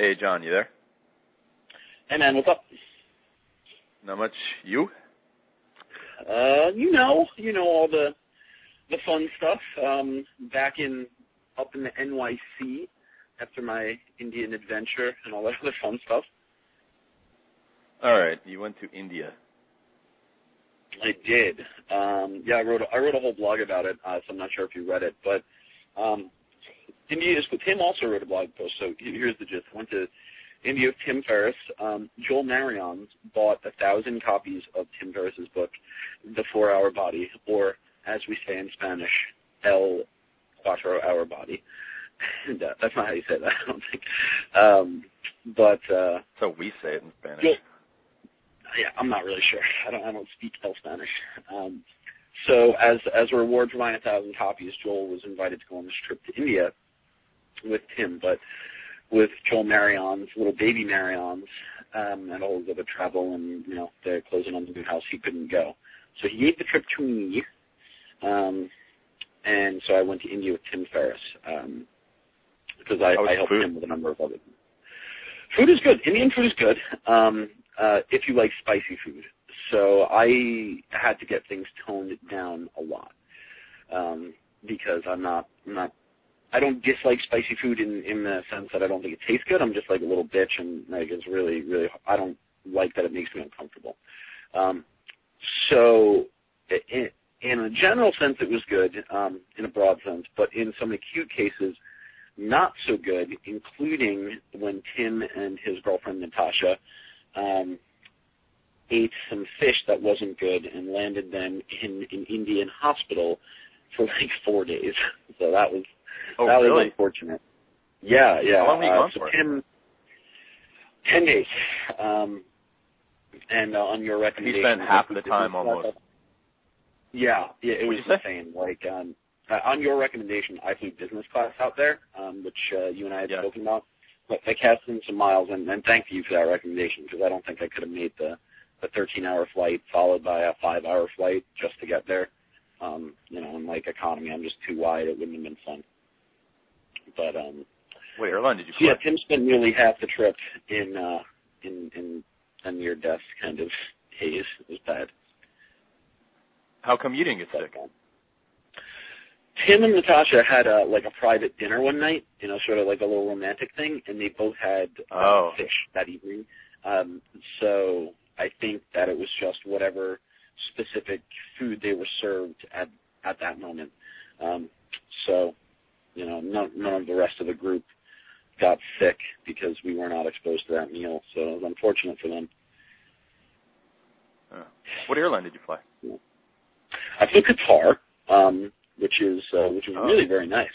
Hey, John, you there? Hey, man, what's up? Not much. You? Uh, you know, you know all the the fun stuff. Um, back in up in the NYC after my Indian adventure and all that other fun stuff. All right, you went to India. I did. Um, yeah, I wrote a, I wrote a whole blog about it, uh, so I'm not sure if you read it, but um, India is with Tim also wrote a blog post. So here's the gist. I went to India with Tim Ferriss. Um, Joel Marions bought a thousand copies of Tim Ferriss's book, The Four Hour Body, or as we say in Spanish, El Cuatro Hour Body. And, uh, that's not how you say that, I don't think. Um, but uh, so we say it in Spanish. Joel, yeah, I'm not really sure. I don't I don't speak El Spanish. Um, so as as a reward for buying a thousand copies, Joel was invited to go on this trip to India with Tim, but with Joel Marion's little baby Marion's um, and all of the travel and you know they're closing on the new house, he couldn't go. So he gave the trip to me, um, and so I went to India with Tim Ferriss um, because I, I helped food? him with a number of other. Food is good. Indian food is good. Um, uh, if you like spicy food. So I had to get things toned down a lot um, because I'm not I'm not I don't dislike spicy food in in the sense that I don't think it tastes good. I'm just like a little bitch and like it's really really I don't like that it makes me uncomfortable. Um, so in, in a general sense, it was good um, in a broad sense, but in some acute cases, not so good, including when Tim and his girlfriend Natasha um, ate some fish that wasn't good and landed them in an Indian hospital for like four days. So that was Oh, that really? was unfortunate. Yeah, yeah. How long were you uh, gone so for? Tim, ten days. Um, and uh, on your He recommendation, spent half of the time almost. Yeah, yeah. It What'd was you insane. Like um, uh, on your recommendation, I flew business class out there, um, which uh, you and I had Yeah. spoken about. But I cast in some miles, and, and thank you for that recommendation because I don't think I could have made the the 13-hour flight followed by a five-hour flight just to get there. Um, you know, in like economy, I'm just too wide. It wouldn't have been fun. But um, What airline did you fly? yeah, Tim spent nearly half the trip in uh, in in a near death kind of haze. It was bad. How come you didn't get sick? um, Tim and Natasha had a like a private dinner one night, you know, sort of like a little romantic thing, and they both had uh, Oh. fish that evening. Um, so I think that it was just whatever specific food they were served at at that moment. Um, so, you know, none, none of the rest of the group got sick because we were not exposed to that meal. So it was unfortunate for them. Oh. What airline did you fly? I flew Qatar, um, which is uh, which is Oh. really very nice.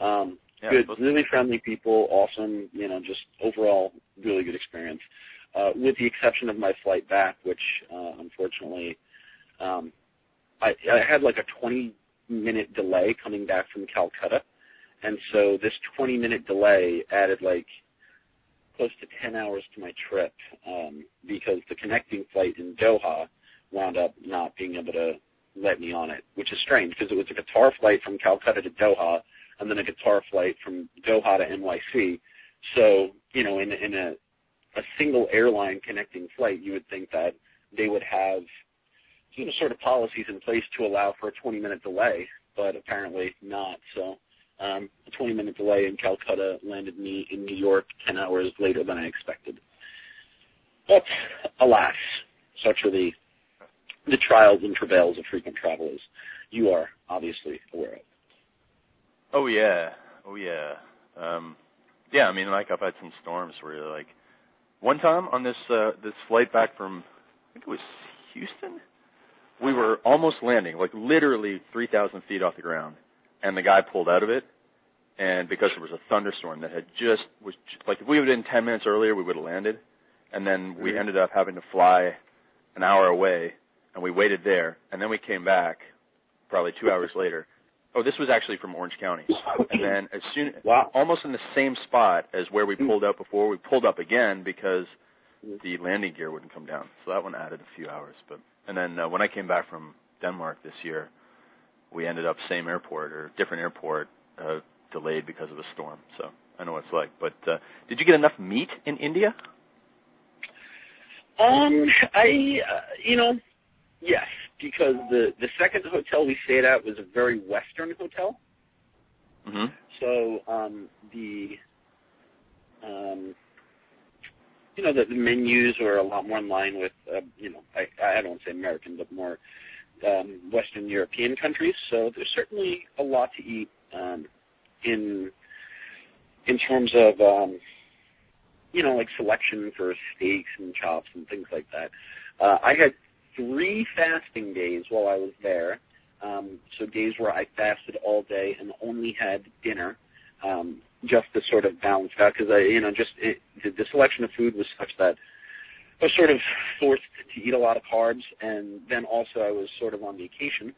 Um, Yeah, good, really friendly people, awesome. You know, just overall really good experience. Uh, with the exception of my flight back, which uh, unfortunately, um, I, I had like a 20 minute delay coming back from Calcutta, and so this 20 minute delay added like close to 10 hours to my trip um, because the connecting flight in Doha wound up not being able to let me on it, which is strange because it was a Qatar flight from Calcutta to Doha and then a Qatar flight from Doha to NYC. So, you know, in, in a, a single airline connecting flight, you would think that they would have, you know, sort of policies in place to allow for a 20 minute delay, but apparently not. So, um, a 20 minute delay in Calcutta landed me in New York 10 hours later than I expected. But alas, such are the the trials and travails of frequent travel as you are obviously aware of. Oh yeah, oh yeah. Um, yeah, I mean, like I've had some storms where like, one time on this uh, this flight back from, I think it was Houston. We were almost landing, like literally 3,000 feet off the ground, and the guy pulled out of it. And because there was a thunderstorm that had just was like if we would have been 10 minutes earlier, we would have landed. And then we Mhm. ended up having to fly an hour away, and we waited there, and then we came back probably two hours later. Oh, this was actually from Orange County. And then as soon Wow. almost in the same spot as where we pulled out before, we pulled up again because the landing gear wouldn't come down. So that one added a few hours. But and then uh, when I came back from Denmark this year, we ended up same airport or different airport, uh, delayed because of a storm. So I know what it's like. But uh, did you get enough meat in India? Um, I, uh, you know, yes, because the the second hotel we stayed at was a very Western hotel. hmm So um, the, um, you know, the, the menus were a lot more in line with, uh, you know, I, I don't say American, but more um, Western European countries. So there's certainly a lot to eat um, in in terms of um, you know like selection for steaks and chops and things like that. Uh, I had three fasting days while I was there. Um, so days where I fasted all day and only had dinner, um, just to sort of balance out because I, you know, just it, the, the selection of food was such that Was sort of forced to eat a lot of carbs, and then also I was sort of on vacation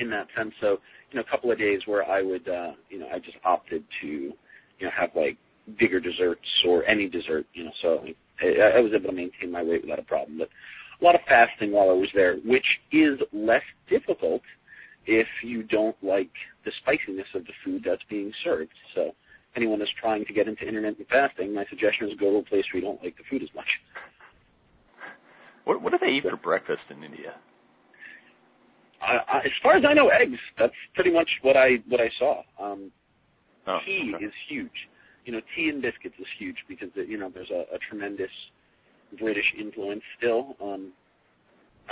in that sense. So, you know, a couple of days where I would, uh, you know, I just opted to, you know, have like bigger desserts or any dessert, you know. So I, I was able to maintain my weight without a problem. But a lot of fasting while I was there, which is less difficult if you don't like the spiciness of the food that's being served. So anyone that's trying to get into intermittent fasting, my suggestion is go to a place where you don't like the food as much. What what do they eat for breakfast in India? I, I, as far as I know, eggs. That's pretty much what I what I saw. Um, Oh, tea okay. is huge. You know, tea and biscuits is huge because you know there's a, a tremendous British influence still. Um,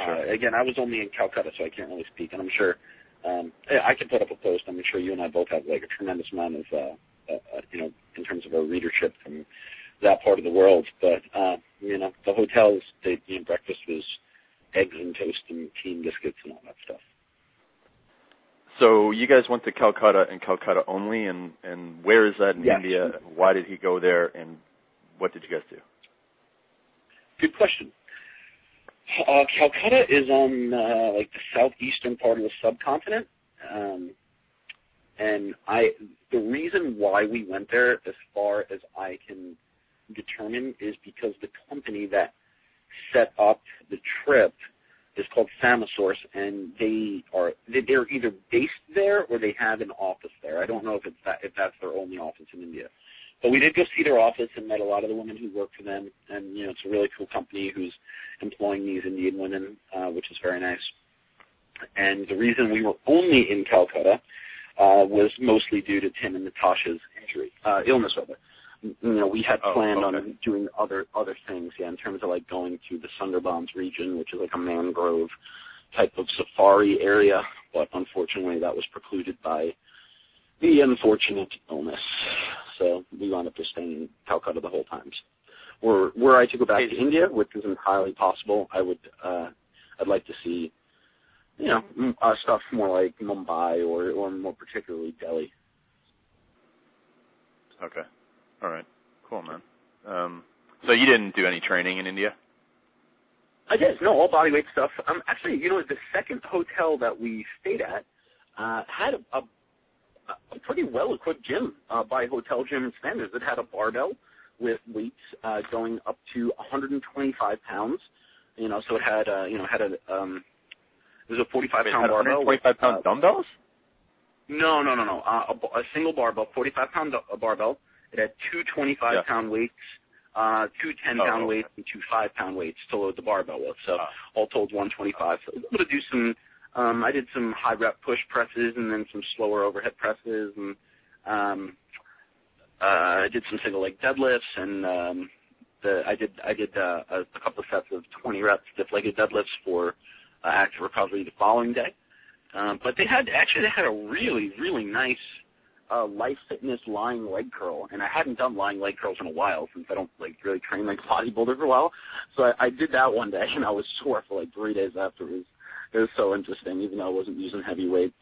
Sure. uh, again, I was only in Calcutta, so I can't really speak, and I'm sure um, I I could put up a post. I'm sure you and I both have like a tremendous amount of uh, uh, uh, you know in terms of our readership from that part of the world. But uh, you know, the hotels, they you know, breakfast was eggs and toast and tea and biscuits and all that stuff. So you guys went to Calcutta and Calcutta only, and and where is that in Yes. India? Why did he go there, and what did you guys do? Good question. Uh, Calcutta is on uh, like the southeastern part of the subcontinent, um, and I the reason why we went there, as far as I can determine, is because the company that set up the trip is called Samasource, and they are they, they're either based there or they have an office there. I don't know if it's that if that's their only office in India. But we did go see their office and met a lot of the women who work for them, and you know it's a really cool company who's employing these Indian women, uh, which is very nice. And the reason we were only in Calcutta uh, was mostly due to Tim and Natasha's injury, uh, illness rather. You know, we had Oh, planned okay. on doing other other things, yeah, in terms of like going to the Sundarbans region, which is like a mangrove type of safari area, but unfortunately that was precluded by the unfortunate illness. So we wound up just staying in Calcutta the whole time. Were were I to go back to India, which is entirely possible, I would uh I'd like to see you know uh, stuff more like Mumbai or or more particularly Delhi. Okay. All right. Cool, man. Um, so you didn't do any training in India? I did no all body weight stuff. Um, actually, you know, the second hotel that we stayed at uh, had a, a, a pretty well equipped gym uh, by hotel gym standards. It had a barbell with weights uh, going up to 125 pounds. You know, so it had uh, you know had a um, it was a 45 Wait, it pound barbell. 125 with, pound uh, dumbbells? No, no, no, no. Uh, a, a single barbell, 45 pound a barbell. It had two 25 Yeah. pound weights, uh, two 10 Oh, pound okay. weights, and two 5 pound weights to load the barbell with. So Ah. all told 125. So I was able to do some. Um, I did some high rep push presses and then some slower overhead presses and um, uh, I did some single leg deadlifts and um, the I did I did uh, a, a couple of sets of 20 reps stiff legged deadlifts for uh, active recovery the following day. Um, but they had actually they had a really really nice uh, life fitness lying leg curl, and I hadn't done lying leg curls in a while since I don't like really train like bodybuilder for a while. So I, I did that one day, and I was sore for like three days after. It was it was so interesting, even though I wasn't using heavy weight.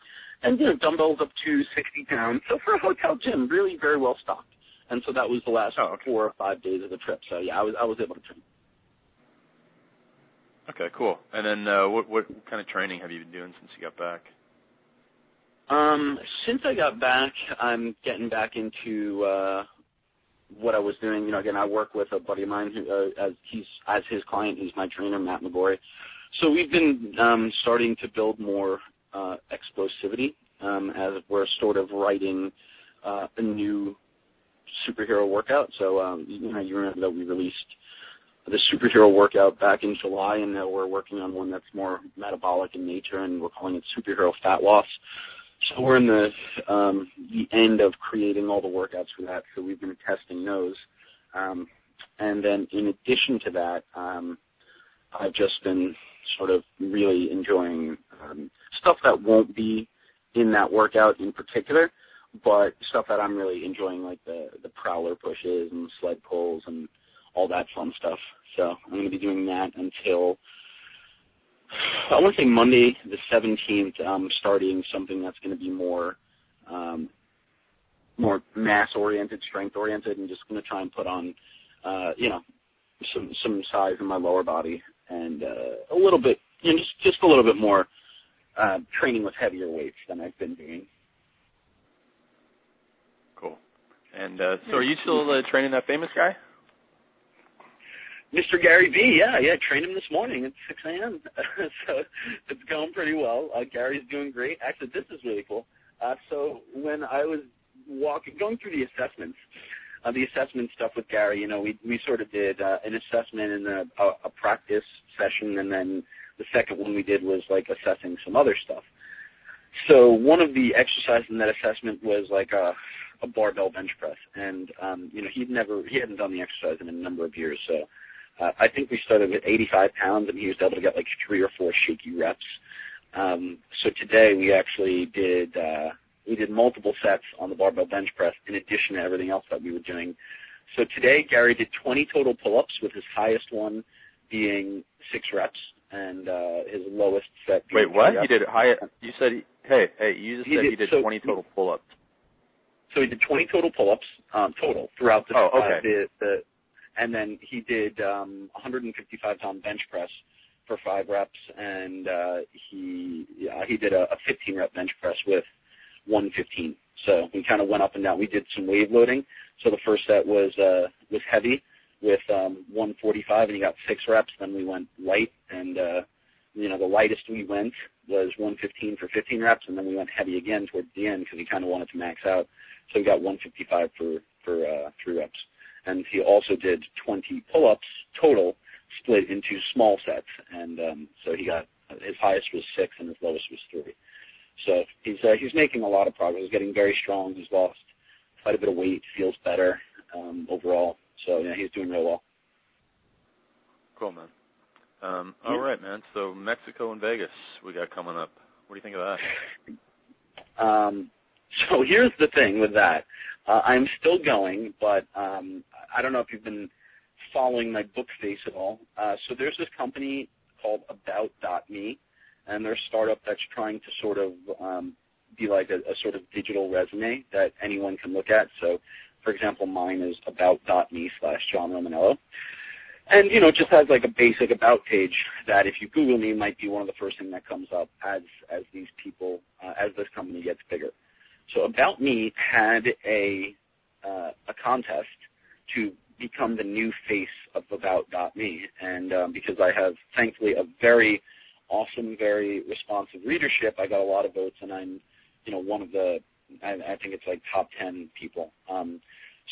And you know, dumbbells up to 60 pounds. So for a hotel gym, really very well stocked. And so that was the last Oh, okay. four or five days of the trip. So yeah, I was I was able to train. Okay, cool. And then uh, what what kind of training have you been doing since you got back? Um, since I got back, I'm getting back into uh, what I was doing. You know, again, I work with a buddy of mine who, uh, as he's as his client, he's my trainer, Matt McGorry. So we've been um, starting to build more uh, explosivity um, as we're sort of writing uh, a new superhero workout. So um, you know, you remember that we released the superhero workout back in July, and now we're working on one that's more metabolic in nature, and we're calling it superhero fat loss. So we're in the um, the end of creating all the workouts for that. So we've been testing those, um, and then in addition to that, um, I've just been sort of really enjoying um, stuff that won't be in that workout in particular, but stuff that I'm really enjoying, like the the prowler pushes and sled pulls and all that fun stuff. So I'm going to be doing that until I want to say Monday the 17th. I'm starting something that's going to be more um, more mass oriented, strength oriented, and just going to try and put on uh, you know some some size in my lower body and uh, a little bit, you know, just just a little bit more uh, training with heavier weights than I've been doing. Cool. And uh, so, are you still uh, training that famous guy? Mr. Gary V, yeah, yeah, trained him this morning at 6 a.m. so it's going pretty well. Uh, Gary's doing great. Actually, this is really cool. Uh, so when I was walking, going through the assessments, uh, the assessment stuff with Gary, you know, we we sort of did uh, an assessment and a, a, a practice session, and then the second one we did was like assessing some other stuff. So one of the exercises in that assessment was like a, a barbell bench press, and um, you know he'd never he hadn't done the exercise in a number of years. So uh, I think we started with 85 pounds, and he was able to get like three or four shaky reps. Um, so today we actually did uh, we did multiple sets on the barbell bench press in addition to everything else that we were doing. So today Gary did 20 total pull-ups, with his highest one being six reps and uh, his lowest set. Wait, what? He did high. You said, he, hey, hey, you just he said did, he did so 20 total pull-ups. So he did 20 total pull-ups um, total throughout the, oh, okay. uh, the, the and then he did um, 155 pound bench press for five reps, and uh, he yeah, he did a, a 15 rep bench press with 115. So we kind of went up and down. We did some wave loading. So the first set was uh, was heavy with um, 145, and he got six reps. Then we went light, and uh, you know the lightest we went was 115 for 15 reps, and then we went heavy again towards the end because he kind of wanted to max out. So we got 155 for for uh, three reps and he also did 20 pull-ups total, split into small sets, and um, so he got his highest was six and his lowest was three. So he's uh, he's making a lot of progress. He's getting very strong. He's lost quite a bit of weight. Feels better um, overall. So yeah, he's doing real well. Cool, man. Um, yeah. All right, man. So Mexico and Vegas, we got coming up. What do you think of that? Um, so here's the thing with that. Uh, I'm still going, but um, I don't know if you've been following my book face at all. Uh, so there's this company called About.me, and they're a startup that's trying to sort of um, be like a, a sort of digital resume that anyone can look at. So, for example, mine is About.me slash John Romaniello. And you know, it just has like a basic about page that if you Google me might be one of the first thing that comes up as as these people uh, as this company gets bigger. So About Me had a uh, a contest to become the new face of About.me, and um, because I have thankfully a very awesome, very responsive readership, I got a lot of votes, and I'm you know one of the I, I think it's like top ten people. Um,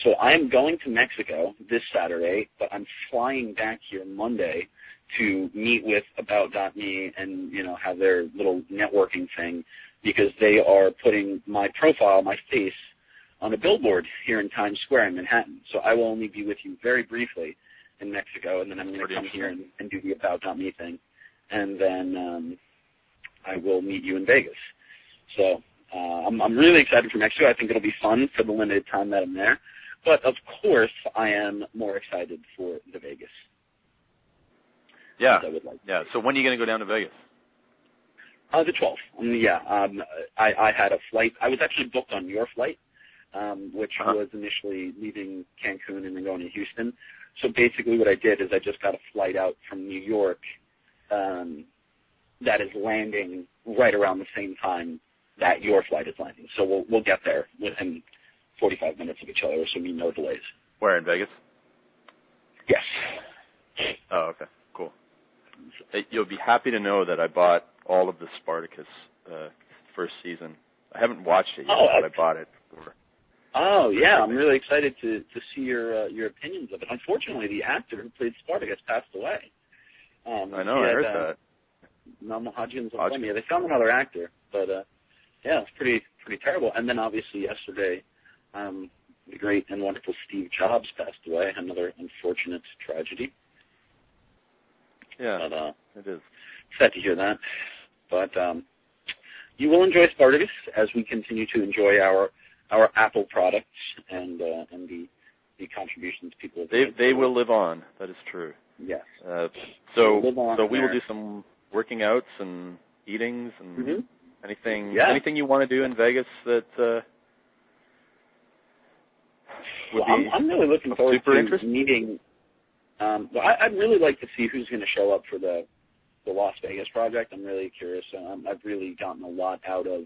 so I am going to Mexico this Saturday, but I'm flying back here Monday to meet with About.me and you know have their little networking thing because they are putting my profile, my face, on a billboard here in Times Square in Manhattan. So I will only be with you very briefly in Mexico, and then I'm going to come here and, and do the about About.me thing, and then um, I will meet you in Vegas. So uh, I'm, I'm really excited for Mexico. I think it'll be fun for the limited time that I'm there. But of course, I am more excited for the Vegas. Yeah. Like yeah. So when are you going to go down to Vegas? Uh, the 12th. Um, yeah. Um, I, I had a flight. I was actually booked on your flight, um, which uh-huh. was initially leaving Cancun and then going to Houston. So basically, what I did is I just got a flight out from New York um, that is landing right around the same time that your flight is landing. So we'll we'll get there within 45 minutes of each other, assuming no delays. Where in Vegas? Yes. Oh, okay, cool. You'll be happy to know that I bought all of the Spartacus uh, first season. I haven't watched it yet, oh, but I bought it. Oh yeah, I'm really excited to to see your uh, your opinions of it. Unfortunately, the actor who played Spartacus passed away. Um, I know. I had, heard uh, that. Hodgkin's Hodgkin's. Yeah, they found another actor, but uh, yeah, it's pretty pretty terrible. And then obviously yesterday, um, the great and wonderful Steve Jobs passed away. Another unfortunate tragedy. Yeah, But uh, it is. sad to hear that. But um, you will enjoy Spartacus as we continue to enjoy our our Apple products and uh, and the the contributions people have They made. they will live on. That is true. Yes. Uh, so so we will do some working outs and eatings and hmm anything Yeah. anything you want to do in Vegas that uh, would Well, I'm, I'm really looking forward super to meeting. Um, well, I, I'd really like to see who's going to show up for the the Las Vegas project. I'm really curious. Um, I've really gotten a lot out of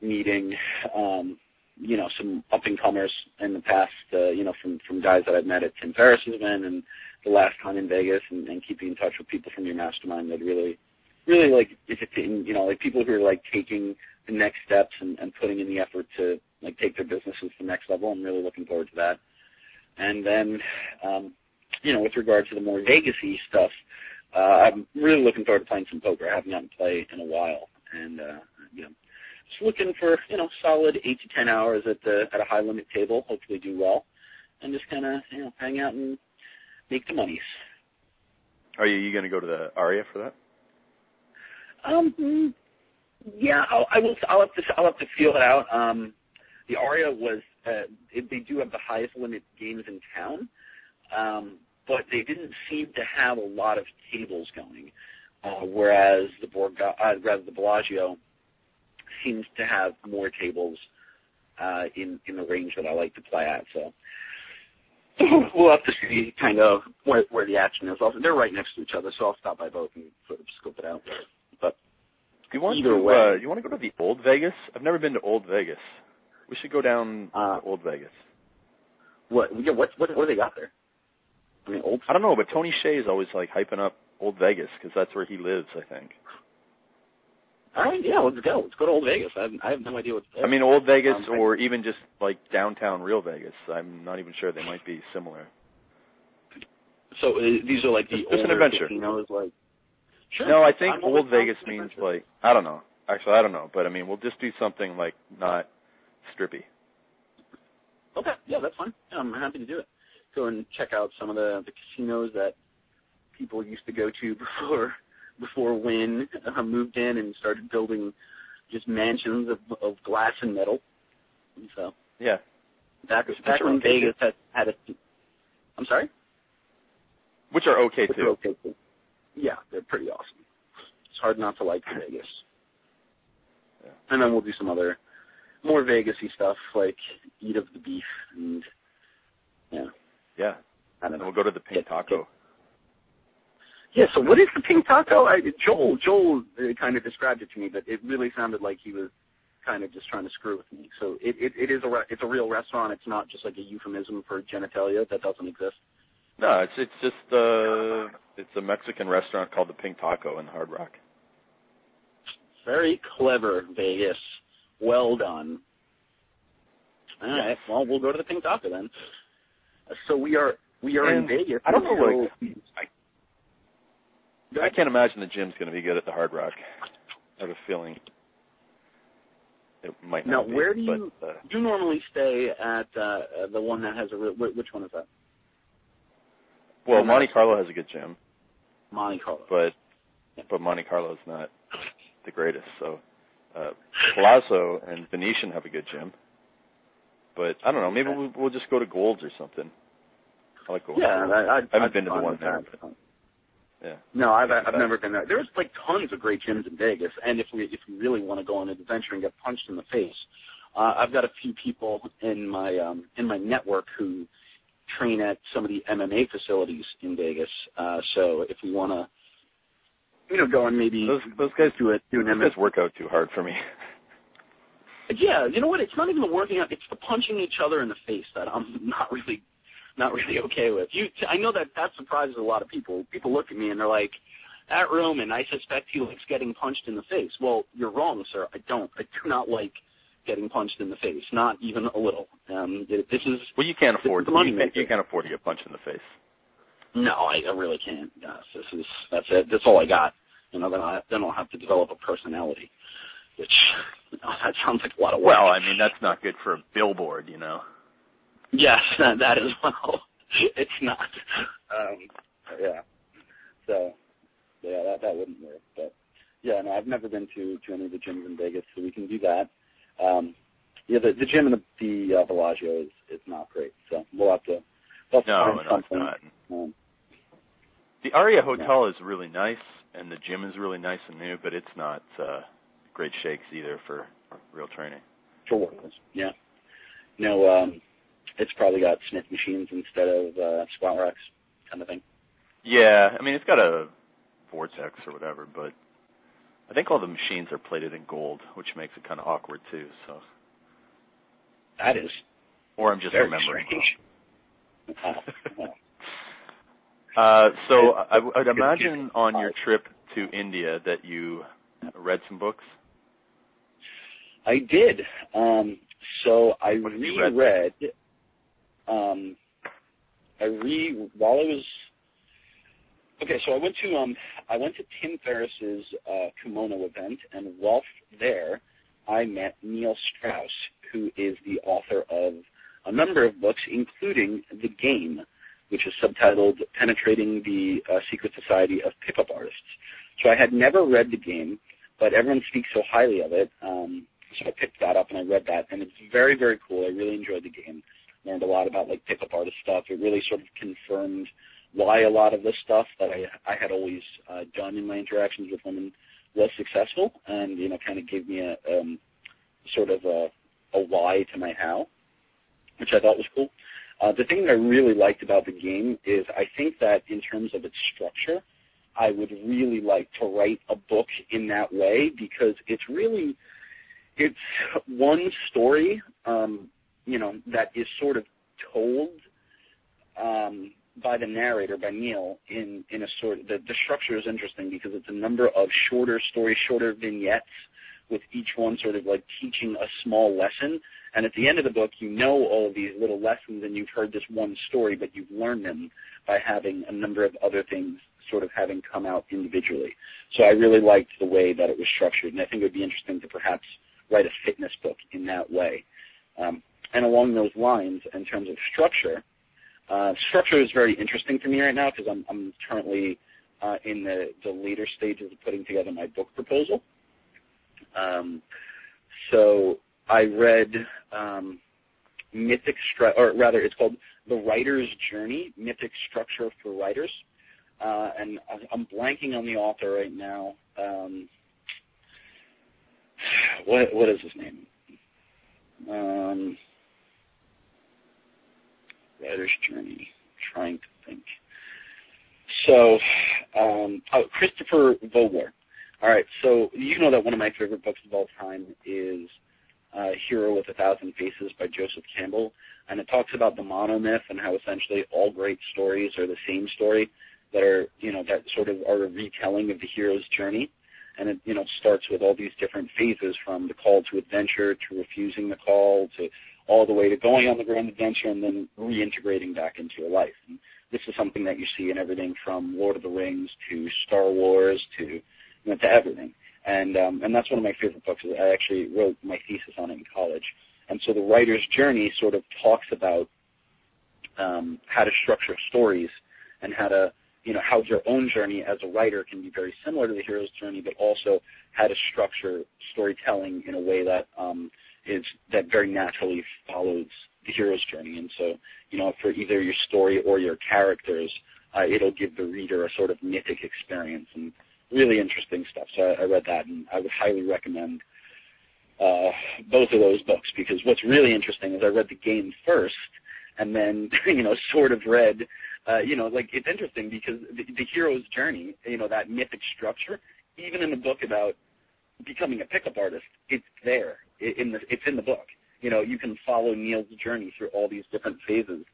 meeting, um, you know, some up and comers in the past. Uh, you know, from from guys that I've met at Tim Ferriss' event and the last con in Vegas, and, and keeping in touch with people from your mastermind that really, really like, if it, you know, like people who are like taking the next steps and, and putting in the effort to like take their businesses to the next level. I'm really looking forward to that. And then, um, you know, with regard to the more Vegas-y stuff, uh, I'm really looking forward to playing some poker. I haven't gotten to play in a while, and uh, you know, just looking for you know solid eight to ten hours at the at a high limit table. Hopefully, do well, and just kind of you know hang out and make the monies. Are you, you going to go to the Aria for that? Um, mm, yeah, I'll, I will. I'll have to. I'll have to feel it out. Um, the Aria was. Uh, it, they do have the highest limit games in town, um, but they didn't seem to have a lot of tables going. Uh, whereas the Borga, uh, rather the Bellagio seems to have more tables uh, in in the range that I like to play at. So we'll have to see kind of where where the action is. Also, they're right next to each other, so I'll stop by both and sort of scope it out. But Do you want Either to way. uh, you want to go to the Old Vegas? I've never been to Old Vegas. We should go down Uh, to Old Vegas. what yeah, what what what do they got there? I mean, old. I don't know, but Tony Hsieh is always like hyping up Old Vegas because that's where he lives. I think. All right, yeah, let's go. Let's go to Old Vegas. I have, I have no idea what's there. I mean, Old Vegas Um, or even just like downtown real Vegas. I'm not even sure they might be similar. so uh, these are like the Just- older adventure. casinos, like. Sure. No, I think I'm Old Vegas means adventure. like I don't know. Actually, I don't know, but I mean, we'll just do something like not strippy. Okay, yeah, that's fine. Yeah, I'm happy to do it. Go and check out some of the the casinos that people used to go to before before Wynn uh, moved in and started building just mansions of of glass and metal. And so Yeah, back Which back are when okay, Vegas had had a. I'm sorry. which are okay But too. they're okay too. Yeah, they're pretty awesome. It's hard not to like Vegas. Yeah. And then we'll do some other more Vegasy stuff like eat of the beef and yeah, Yeah, and know. we'll go to the Pink Get- Taco. Yeah, so what is the pink taco? I, Joel Joel uh, kind of described it to me, but it really sounded like he was kind of just trying to screw with me. So it, it, it is a re- it's a real restaurant. It's not just like a euphemism for genitalia that doesn't exist. No, it's it's just uh it's a Mexican restaurant called the Pink Taco in Hard Rock. Very clever, Vegas. Well done. All right. Well, we'll go to the Pink Taco then. So we are we are And in Vegas. I don't know, like, I can't imagine the gym's going to be good at the Hard Rock. I have a feeling it might Now, not be. where do you- But, uh, you normally stay at uh, the one that has a real, which one is that? well, Monte Carlo has a good gym, Monte Carlo. but but Monte Carlo's not the greatest. So uh, Palazzo and Venetian have a good gym, but I don't know. Maybe we'll, we'll just go to Gold's or something. I like Gold's. yeah, I, I, haven't I'd been to the one there. Yeah. No, I've I've never been there. There's like tons of great gyms in Vegas, and if we if we really want to go on an adventure and get punched in the face, uh, I've got a few people in my um, in my network who train at some of the MMA facilities in Vegas. Uh, so if we want to, you know, go and maybe Those those guys do it do an those MMA. guys work out too hard for me. Yeah, you know what? It's not even the working out; it's the punching each other in the face that I'm not really not really okay with. You, I know that that surprises a lot of people. People look at me and they're like, "At Roman, I suspect he likes getting punched in the face." Well, you're wrong, sir. I don't. I do not like getting punched in the face, not even a little. Um, this is well, you can't afford the money you, can't, you can't afford to get punched in the face. No, I, I really can't. Yes, this is that's it. That's all I got. You know, then I then I'll have to develop a personality, which you know, that sounds like a lot of work. Well, I mean that's not good for a billboard, you know. Yes, that, that as well. It's not. Um, yeah. So, yeah, that that wouldn't work. But yeah, no, I've never been to to any of the gyms in Vegas, so we can do that. Um, yeah, the the gym in the, the uh, Bellagio is is not great, so we'll have to. We'll have to No, find no, it's not. Um, The Aria Hotel is really nice, and the gym is really nice and new, but it's not uh great shakes either for real training. for workers. Yeah. No, um, it's probably got Smith machines instead of uh, squat racks, kind of thing. Yeah, I mean it's got a vortex or whatever, but I think all the machines are plated in gold, which makes it kind of awkward too. So, That is or I'm just very remembering. strange. Uh, so I, I would imagine on your trip to India that you read some books. I did. Um, so I What have you read? Um, I re while I was okay. So I went to um I went to Tim Ferriss's uh, kimono event, and while there, I met Neil Strauss, who is the author of a number of books, including The Game, which is subtitled "Penetrating the uh, Secret Society of Pickup Artists." So I had never read The Game, but everyone speaks so highly of it. Um, so I picked that up and I read that, and it's very, very cool. I really enjoyed the game. Learned a lot about like pickup artist stuff. It really sort of confirmed why a lot of the stuff that I I had always uh, done in my interactions with women was successful, and you know, kind of gave me a um, sort of a, a why to my how, which I thought was cool. Uh, the thing that I really liked about the game is I think that in terms of its structure, I would really like to write a book in that way because it's really it's one story, um, you know, that is sort of told um, by the narrator, by Neil, in in a sort of the, the structure is interesting because it's a number of shorter stories, shorter vignettes, with each one sort of like teaching a small lesson. And at the end of the book, you know all of these little lessons, and you've heard this one story, but you've learned them by having a number of other things sort of having come out individually. So I really liked the way that it was structured, and I think it would be interesting to perhaps write a fitness book in that way. Um, and along those lines, in terms of structure, uh, structure is very interesting to me right now because I'm, I'm currently uh, in the, the later stages of putting together my book proposal. Um, so I read um, Mythic, Stru- or rather, it's called The Writer's Journey: Mythic Structure for Writers. Uh, and I'm blanking on the author right now. Um, what what is his name? Um, Writer's Journey. Trying to think. So, um, oh, Christopher Vogler. All right, so you know that one of my favorite books of all time is uh, Hero with a Thousand Faces by Joseph Campbell, and it talks about the monomyth and how essentially all great stories are the same story that are, you know, that sort of are a retelling of the hero's journey. And it, you know, starts with all these different phases from the call to adventure to refusing the call to all the way to going on the grand adventure and then reintegrating back into your life. And this is something that you see in everything from Lord of the Rings to Star Wars to you know, to everything. And um, and that's one of my favorite books. I actually wrote my thesis on it in college. And so the writer's journey sort of talks about um, how to structure stories and how to you know how your own journey as a writer can be very similar to the hero's journey, but also how to structure storytelling in a way that um, is that very naturally follows the hero's journey. And so you know for either your story or your characters, uh, it'll give the reader a sort of mythic experience and really interesting stuff. So I, I read that, and I would highly recommend uh, both of those books because what's really interesting is I read the game first, and then you know sort of read, uh, you know, like it's interesting because the, the hero's journey, you know, that mythic structure, even in the book about becoming a pickup artist, it's there in the it's in the book. You know, you can follow Neil's journey through all these different phases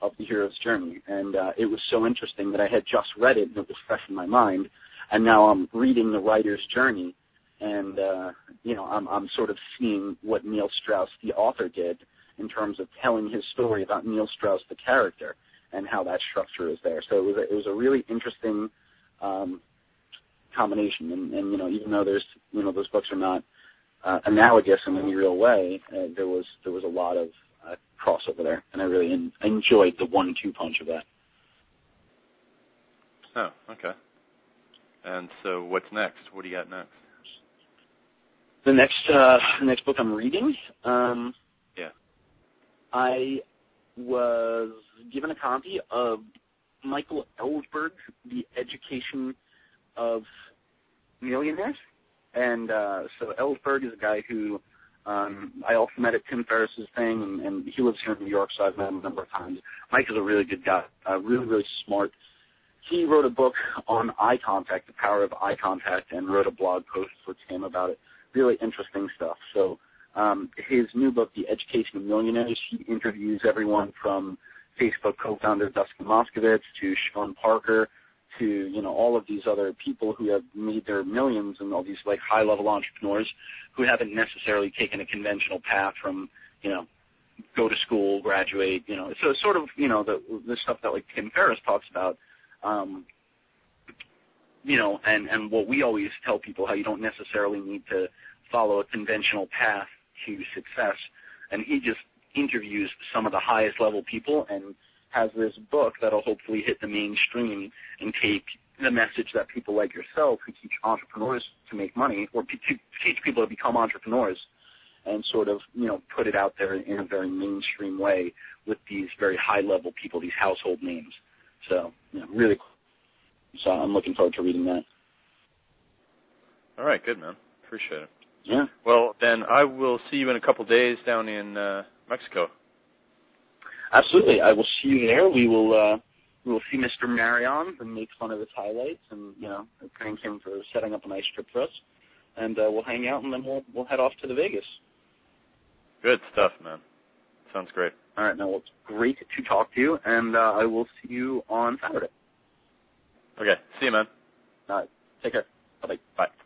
of the hero's journey, and uh, it was so interesting that I had just read it and it was fresh in my mind and now I'm reading the writer's journey, and uh, you know, I'm I'm sort of seeing what Neil Strauss, the author, did in terms of telling his story about Neil Strauss, the character, and how that structure is there. So it was a, it was a really interesting um, combination. And, and you know, even though there's you know those books are not uh, analogous in any real way, uh, there was there was a lot of uh, crossover there, and I really in, enjoyed the one-two punch of that. Oh, okay. And so, what's next? What do you got next? The next uh, next book I'm reading. Um, yeah. I was given a copy of Michael Ellsberg's The Education of Millionaires. And uh, so Ellsberg is a guy who um, I also met at Tim Ferriss's thing, and, and he lives here in New York, so I've met him a number of times. Mike is a really good guy, uh, really, really smart. He wrote a book on eye contact, the power of eye contact, and wrote a blog post for Tim about it. Really interesting stuff. So um, his new book, The Education of Millionaires, he interviews everyone from Facebook co-founder Dustin Moskovitz to Sean Parker to you know all of these other people who have made their millions and all these like high level entrepreneurs who haven't necessarily taken a conventional path from you know go to school graduate you know. So sort of you know the the stuff that like Tim Ferriss talks about um you know and and what we always tell people how you don't necessarily need to follow a conventional path to success. And he just interviews some of the highest level people and has this book that'll hopefully hit the mainstream and take the message that people like yourself who teach entrepreneurs to make money or to teach people to become entrepreneurs and sort of, you know, put it out there in a very mainstream way with these very high level people, these household names. So, you know, really cool. So I'm looking forward to reading that. All right, good man. Appreciate it. Yeah. Well, then I will see you in a couple days down in uh, Mexico. Absolutely. I will see you there. We will uh we will see Mr. Marion and make fun of his highlights and, you know, thank him for setting up a nice trip for us. And uh we'll hang out and then we'll we'll head off to the Vegas. Good stuff, man. Sounds great. All right, now well, it's great to talk to you and uh I will see you on Saturday. Okay. See you man. All right. Take care. Bye bye. Bye.